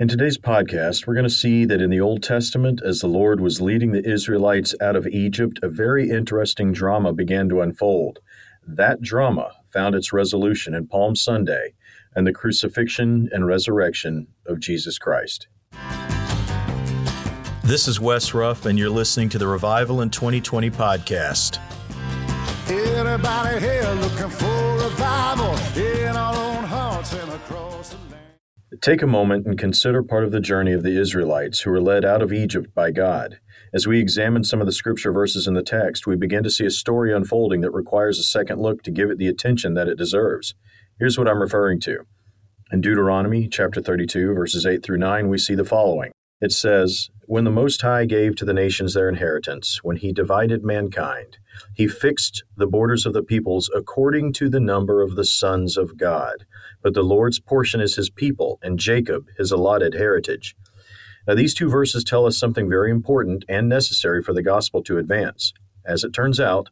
In today's podcast, we're going to see that in the Old Testament, as the Lord was leading the Israelites out of Egypt, a very interesting drama began to unfold. That drama found its resolution in Palm Sunday and the crucifixion and resurrection of Jesus Christ. This is Wes Ruff, and you're listening to the Revival in 2020 podcast. Everybody here looking for revival in our own hearts and across the land. Take a moment and consider part of the journey of the Israelites who were led out of Egypt by God. As we examine some of the scripture verses in the text, we begin to see a story unfolding that requires a second look to give it the attention that it deserves. Here's what I'm referring to. In Deuteronomy chapter 32, verses 8 through 9, we see the following. It says, When the Most High gave to the nations their inheritance, when he divided mankind, he fixed the borders of the peoples according to the number of the sons of God. But the Lord's portion is his people, and Jacob his allotted heritage. Now, these two verses tell us something very important and necessary for the gospel to advance. As it turns out,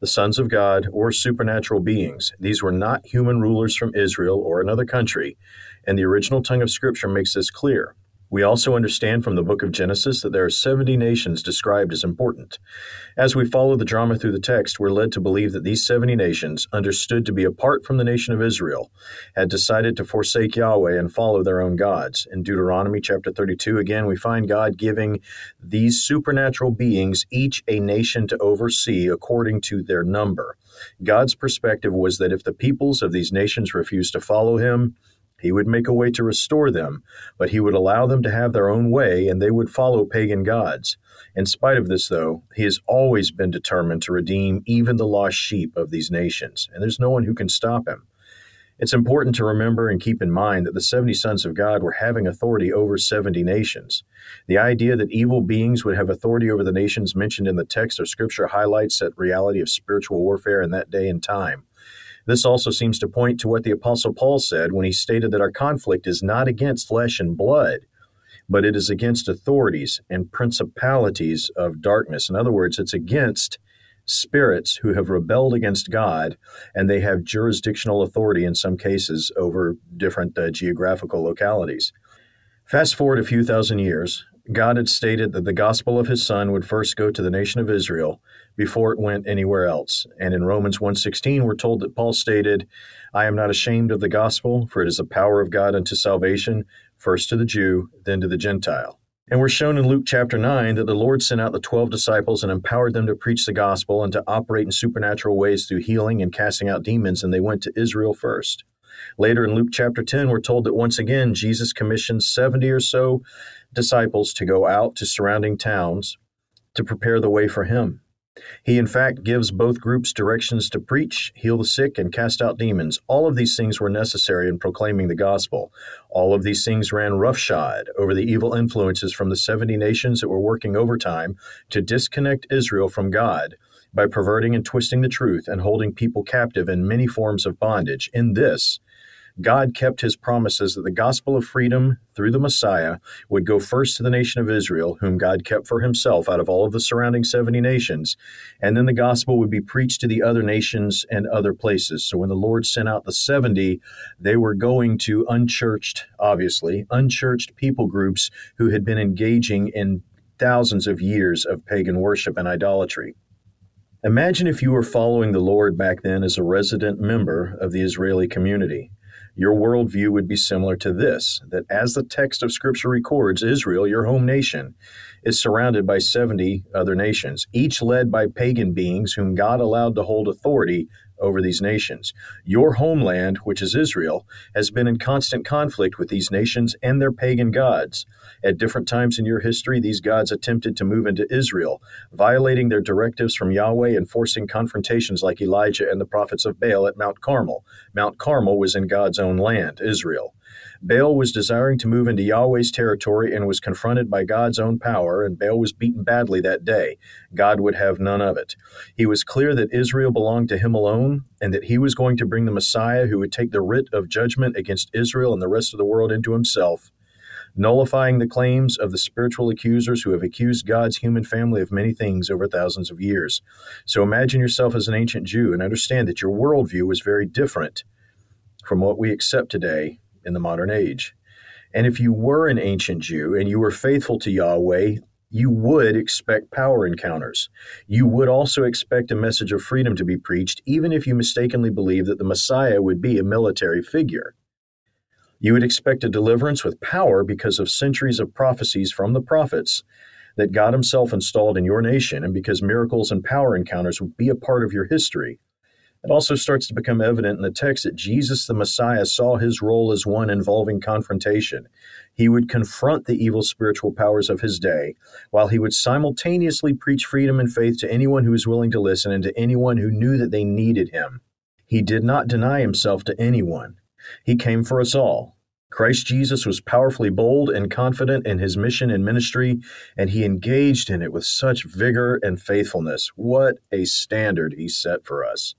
the sons of God or supernatural beings, these were not human rulers from Israel or another country, and the original tongue of Scripture makes this clear. We also understand from the book of Genesis that there are 70 nations described as important. As we follow the drama through the text, we're led to believe that these 70 nations, understood to be apart from the nation of Israel, had decided to forsake Yahweh and follow their own gods. In Deuteronomy chapter 32, again, we find God giving these supernatural beings each a nation to oversee according to their number. God's perspective was that if the peoples of these nations refused to follow him, he would make a way to restore them, but he would allow them to have their own way and they would follow pagan gods. In spite of this, though, he has always been determined to redeem even the lost sheep of these nations, and there's no one who can stop him. It's important to remember and keep in mind that the 70 sons of God were having authority over 70 nations. The idea that evil beings would have authority over the nations mentioned in the text of Scripture highlights that reality of spiritual warfare in that day and time. This also seems to point to what the Apostle Paul said when he stated that our conflict is not against flesh and blood, but it is against authorities and principalities of darkness. In other words, it's against spirits who have rebelled against God, and they have jurisdictional authority in some cases over different uh, geographical localities. Fast forward a few thousand years, God had stated that the gospel of his son would first go to the nation of Israel before it went anywhere else. And in Romans 1:16 we're told that Paul stated, "I am not ashamed of the gospel, for it is the power of God unto salvation, first to the Jew, then to the Gentile." And we're shown in Luke chapter 9 that the Lord sent out the 12 disciples and empowered them to preach the gospel and to operate in supernatural ways through healing and casting out demons, and they went to Israel first. Later in Luke chapter 10, we're told that once again Jesus commissioned 70 or so disciples to go out to surrounding towns to prepare the way for him. He, in fact, gives both groups directions to preach, heal the sick, and cast out demons. All of these things were necessary in proclaiming the gospel. All of these things ran roughshod over the evil influences from the 70 nations that were working overtime to disconnect Israel from God by perverting and twisting the truth and holding people captive in many forms of bondage. In this, God kept his promises that the gospel of freedom through the Messiah would go first to the nation of Israel, whom God kept for himself out of all of the surrounding 70 nations, and then the gospel would be preached to the other nations and other places. So when the Lord sent out the 70, they were going to unchurched, obviously, unchurched people groups who had been engaging in thousands of years of pagan worship and idolatry. Imagine if you were following the Lord back then as a resident member of the Israeli community your worldview would be similar to this that as the text of Scripture records, Israel, your home nation, is surrounded by 70 other nations, each led by pagan beings whom God allowed to hold authority over these nations. Your homeland, which is Israel, has been in constant conflict with these nations and their pagan gods. At different times in your history, these gods attempted to move into Israel, violating their directives from Yahweh and forcing confrontations like Elijah and the prophets of Baal at Mount Carmel. Mount Carmel was in God's own land, Israel. Baal was desiring to move into Yahweh's territory and was confronted by God's own power, and Baal was beaten badly that day. God would have none of it. He was clear that Israel belonged to him alone, and that he was going to bring the Messiah who would take the writ of judgment against Israel and the rest of the world into himself nullifying the claims of the spiritual accusers who have accused God's human family of many things over thousands of years. So imagine yourself as an ancient Jew and understand that your worldview was very different from what we accept today in the modern age. And if you were an ancient Jew and you were faithful to Yahweh, you would expect power encounters. You would also expect a message of freedom to be preached, even if you mistakenly believed that the Messiah would be a military figure. You would expect a deliverance with power because of centuries of prophecies from the prophets that God Himself installed in your nation, and because miracles and power encounters would be a part of your history. It also starts to become evident in the text that Jesus the Messiah saw his role as one involving confrontation. He would confront the evil spiritual powers of his day, while he would simultaneously preach freedom and faith to anyone who was willing to listen and to anyone who knew that they needed him. He did not deny himself to anyone. He came for us all. Christ Jesus was powerfully bold and confident in his mission and ministry, and he engaged in it with such vigor and faithfulness. What a standard he set for us.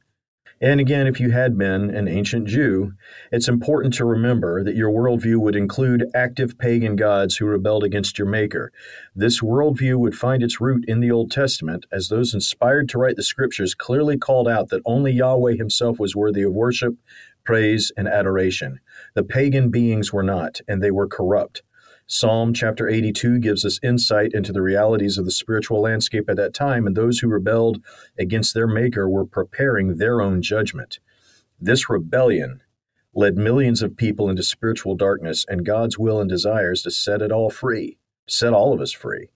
And again, if you had been an ancient Jew, it's important to remember that your worldview would include active pagan gods who rebelled against your Maker. This worldview would find its root in the Old Testament, as those inspired to write the scriptures clearly called out that only Yahweh himself was worthy of worship, praise, and adoration. The pagan beings were not, and they were corrupt. Psalm chapter 82 gives us insight into the realities of the spiritual landscape at that time, and those who rebelled against their Maker were preparing their own judgment. This rebellion led millions of people into spiritual darkness, and God's will and desires to set it all free, set all of us free.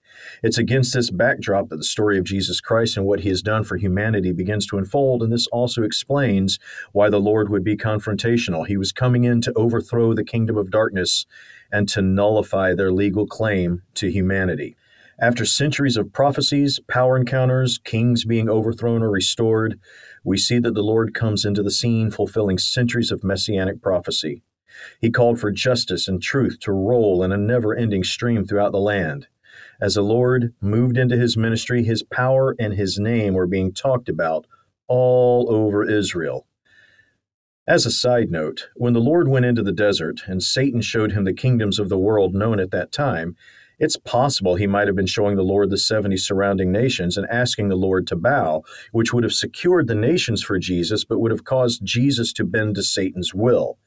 It's against this backdrop that the story of Jesus Christ and what he has done for humanity begins to unfold, and this also explains why the Lord would be confrontational. He was coming in to overthrow the kingdom of darkness and to nullify their legal claim to humanity. After centuries of prophecies, power encounters, kings being overthrown or restored, we see that the Lord comes into the scene fulfilling centuries of messianic prophecy. He called for justice and truth to roll in a never ending stream throughout the land. As the Lord moved into his ministry, his power and his name were being talked about all over Israel. As a side note, when the Lord went into the desert and Satan showed him the kingdoms of the world known at that time, it's possible he might have been showing the Lord the 70 surrounding nations and asking the Lord to bow, which would have secured the nations for Jesus, but would have caused Jesus to bend to Satan's will.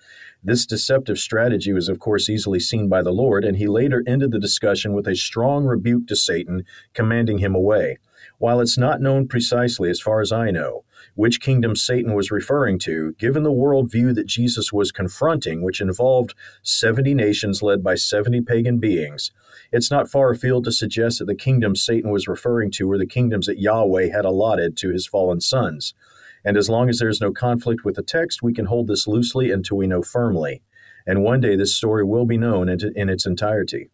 This deceptive strategy was, of course, easily seen by the Lord, and he later ended the discussion with a strong rebuke to Satan, commanding him away. While it's not known precisely, as far as I know, which kingdom Satan was referring to, given the worldview that Jesus was confronting, which involved 70 nations led by 70 pagan beings, it's not far afield to suggest that the kingdoms Satan was referring to were the kingdoms that Yahweh had allotted to his fallen sons. And as long as there's no conflict with the text, we can hold this loosely until we know firmly. And one day this story will be known in its entirety.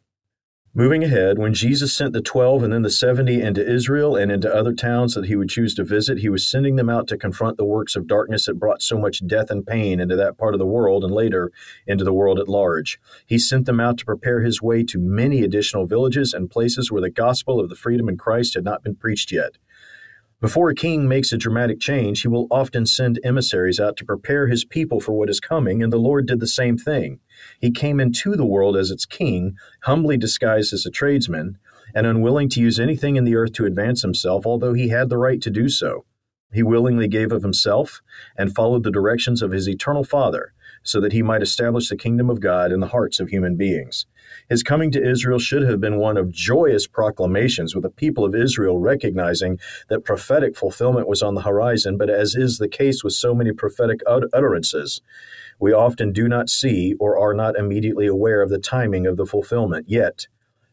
Moving ahead, when Jesus sent the 12 and then the 70 into Israel and into other towns that he would choose to visit, he was sending them out to confront the works of darkness that brought so much death and pain into that part of the world and later into the world at large. He sent them out to prepare his way to many additional villages and places where the gospel of the freedom in Christ had not been preached yet. Before a king makes a dramatic change, he will often send emissaries out to prepare his people for what is coming, and the Lord did the same thing. He came into the world as its king, humbly disguised as a tradesman, and unwilling to use anything in the earth to advance himself, although he had the right to do so. He willingly gave of himself and followed the directions of his eternal Father, so that he might establish the kingdom of God in the hearts of human beings. His coming to Israel should have been one of joyous proclamations, with the people of Israel recognizing that prophetic fulfillment was on the horizon, but as is the case with so many prophetic utterances, we often do not see or are not immediately aware of the timing of the fulfillment. Yet,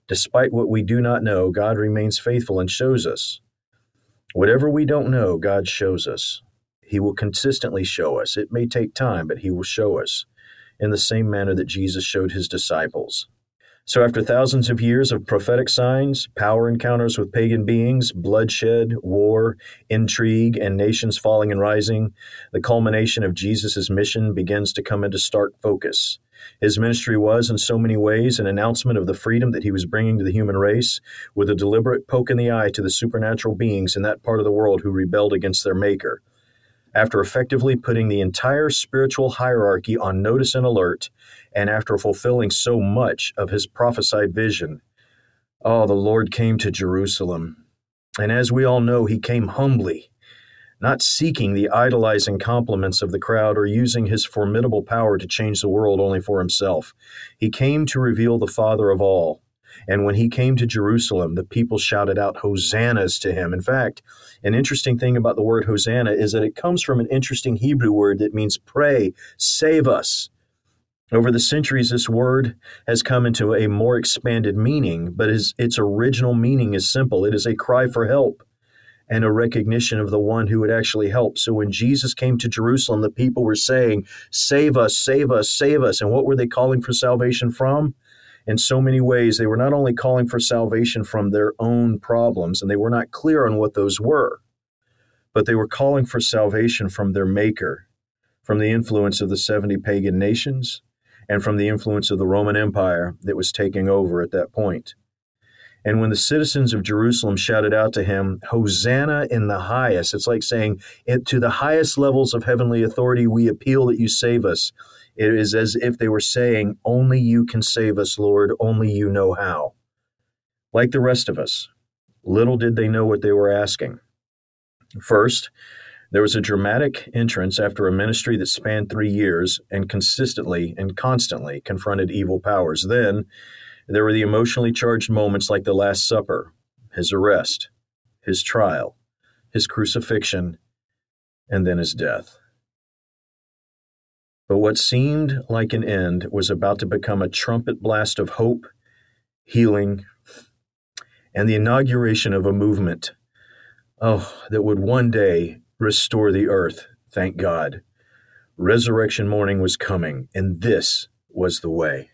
despite what we do not know, God remains faithful and shows us. Whatever we don't know, God shows us. He will consistently show us. It may take time, but He will show us in the same manner that Jesus showed His disciples. So, after thousands of years of prophetic signs, power encounters with pagan beings, bloodshed, war, intrigue, and nations falling and rising, the culmination of Jesus' mission begins to come into stark focus. His ministry was, in so many ways, an announcement of the freedom that he was bringing to the human race, with a deliberate poke in the eye to the supernatural beings in that part of the world who rebelled against their Maker after effectively putting the entire spiritual hierarchy on notice and alert, and after fulfilling so much of his prophesied vision, oh, the Lord came to Jerusalem. And as we all know, he came humbly, not seeking the idolizing compliments of the crowd or using his formidable power to change the world only for himself. He came to reveal the Father of all. And when he came to Jerusalem, the people shouted out hosannas to him. In fact, an interesting thing about the word hosanna is that it comes from an interesting Hebrew word that means pray, save us. Over the centuries, this word has come into a more expanded meaning, but its original meaning is simple it is a cry for help and a recognition of the one who would actually help. So when Jesus came to Jerusalem, the people were saying, Save us, save us, save us. And what were they calling for salvation from? In so many ways, they were not only calling for salvation from their own problems, and they were not clear on what those were, but they were calling for salvation from their Maker, from the influence of the 70 pagan nations, and from the influence of the Roman Empire that was taking over at that point. And when the citizens of Jerusalem shouted out to him, Hosanna in the highest, it's like saying, To the highest levels of heavenly authority, we appeal that you save us. It is as if they were saying, Only you can save us, Lord, only you know how. Like the rest of us, little did they know what they were asking. First, there was a dramatic entrance after a ministry that spanned three years and consistently and constantly confronted evil powers. Then, there were the emotionally charged moments like the Last Supper, his arrest, his trial, his crucifixion, and then his death. But what seemed like an end was about to become a trumpet blast of hope, healing, and the inauguration of a movement, oh, that would one day restore the earth, thank God. Resurrection morning was coming, and this was the way.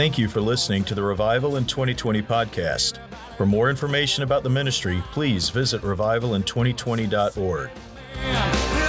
Thank you for listening to the Revival in 2020 podcast. For more information about the ministry, please visit revivalin2020.org.